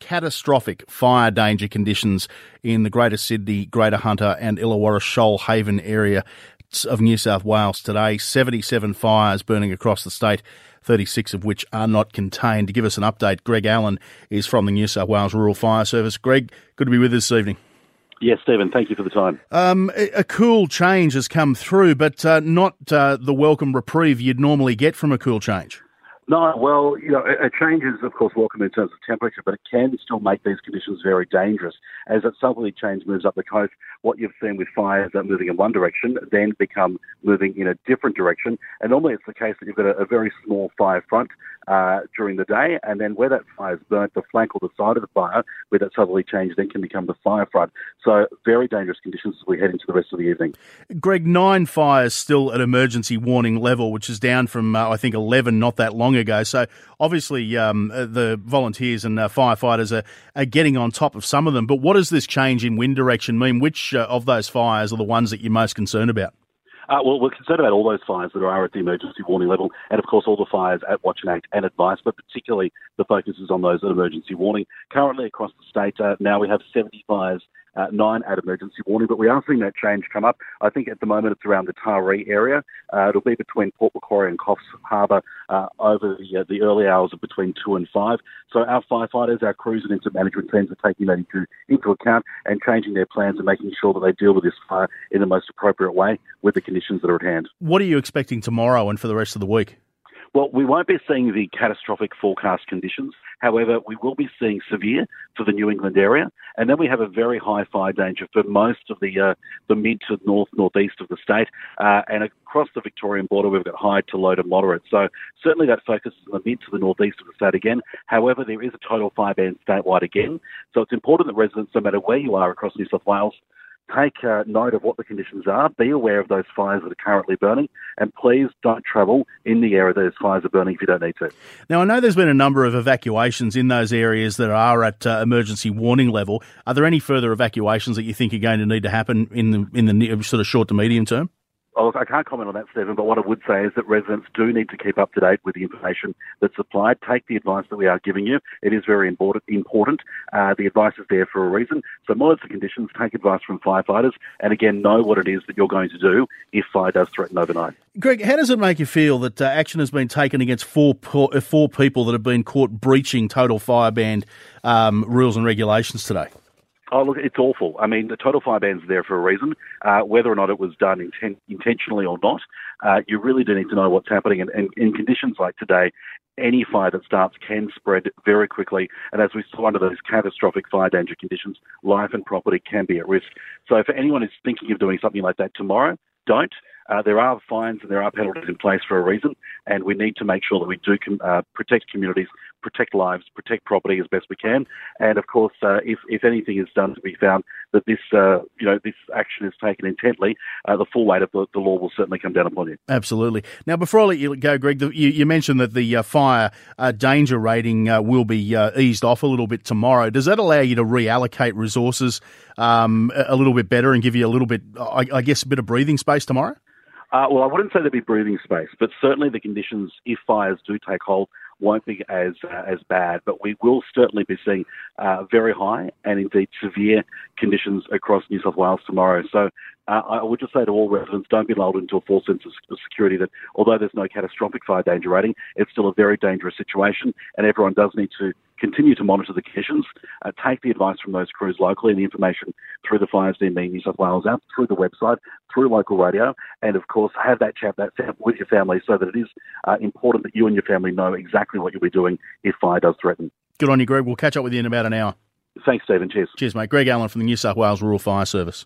catastrophic fire danger conditions in the Greater Sydney, Greater Hunter, and Illawarra Shoalhaven area of New South Wales today. 77 fires burning across the state, 36 of which are not contained. To give us an update, Greg Allen is from the New South Wales Rural Fire Service. Greg, good to be with us this evening. Yes, Stephen, thank you for the time. Um, a, cool change has come through, but uh, not uh, the welcome reprieve you'd normally get from a cool change. No, well, you know, a change is, of course, welcome in terms of temperature, but it can still make these conditions very dangerous. As that southerly change moves up the coast, what you've seen with fires that moving in one direction then become moving in a different direction. And normally it's the case that you've got a, a very small fire front uh, during the day, and then where that fire is burnt, the flank or the side of the fire, where that southerly change then can become the fire front. So very dangerous conditions as we head into the rest of the evening. Greg, nine fires still at emergency warning level, which is down from, uh, I think, 11 not that long ago. So obviously um, uh, the volunteers and uh, firefighters are, are getting on top of some of them. But what does this change in wind direction mean? Which uh, of those fires are the ones that you're most concerned about? Uh, well, we're concerned about all those fires that are at the emergency warning level, and of course all the fires at Watch and Act and Advice, but particularly the focus is on those at emergency warning. Currently across the state, uh, now we have 70 fires uh, nine at emergency warning, but we are seeing that change come up. I think at the moment it's around the Taree area. Uh, it'll be between Port Macquarie and Coffs Harbour uh, over the, uh, the early hours of between two and five. So our firefighters, our crews and incident management teams are taking that into, into account and changing their plans and making sure that they deal with this fire in the most appropriate way with the conditions that are at hand. What are you expecting tomorrow and for the rest of the week? Well, we won't be seeing the catastrophic forecast conditions. However, we will be seeing severe for the New England area, and then we have a very high fire danger for most of the uh, the mid to north northeast of the state, uh, and across the Victorian border we've got high to low to moderate. So certainly that focuses on the mid to the northeast of the state again. However, there is a total fire ban statewide again, so it's important that residents, no matter where you are across New South Wales, take uh, note of what the conditions are, be aware of those fires that are currently burning, and please don't travel in the area those fires are burning if you don't need to. Now, I know there's been a number of evacuations in those areas that are at uh, emergency warning level. Are there any further evacuations that you think are going to need to happen in the in the sort of short to medium term? Oh, I can't comment on that, Stephen, but what I would say is that residents do need to keep up to date with the information that's supplied. Take the advice that we are giving you. It is very important. important. Uh, the advice is there for a reason. So monitor the conditions, take advice from firefighters, and again, know what it is that you're going to do if fire does threaten overnight. Greg, how does it make you feel that uh, action has been taken against four, uh, four people that have been caught breaching total fire ban um, rules and regulations today? Oh, look, it's awful. I mean, the total fire ban's there for a reason. Uh, whether or not it was done inten- intentionally or not, uh, you really do need to know what's happening. And, in conditions like today, any fire that starts can spread very quickly. And as we saw under those catastrophic fire danger conditions, life and property can be at risk. So for anyone who's thinking of doing something like that tomorrow, don't. Uh, there are fines and there are penalties in place for a reason, and we need to make sure that we do com- uh, protect communities, protect lives, protect property as best we can. And of course, uh, if, if anything is done to be found that this uh, you know this action is taken intently, uh, the full weight of the, the, law will certainly come down upon you. Absolutely. Now, before I let you go, Greg, the, you, you, mentioned that the uh, fire danger rating will be eased off a little bit tomorrow. Does that allow you to reallocate resources um, a little bit better and give you a little bit, I, I guess, a bit of breathing space tomorrow? Uh, well, I wouldn't say there'd be breathing space, but certainly the conditions, if fires do take hold, won't be as uh, as bad. But we will certainly be seeing uh, very high and indeed severe conditions across New South Wales tomorrow. So uh, I would just say to all residents, don't be lulled into a false sense of security that although there's no catastrophic fire danger rating, it's still a very dangerous situation, and everyone does need to continue to monitor the conditions, uh, take the advice from those crews locally and the information through the Fires Near Me New South Wales app, through the website, through local radio, and of course have that chat that with your family so that it is uh, important that you and your family know exactly what you'll be doing if fire does threaten. Good on you, Greg. We'll catch up with you in about an hour. Thanks, Stephen. Cheers. Cheers, mate. Greg Allen from the New South Wales Rural Fire Service.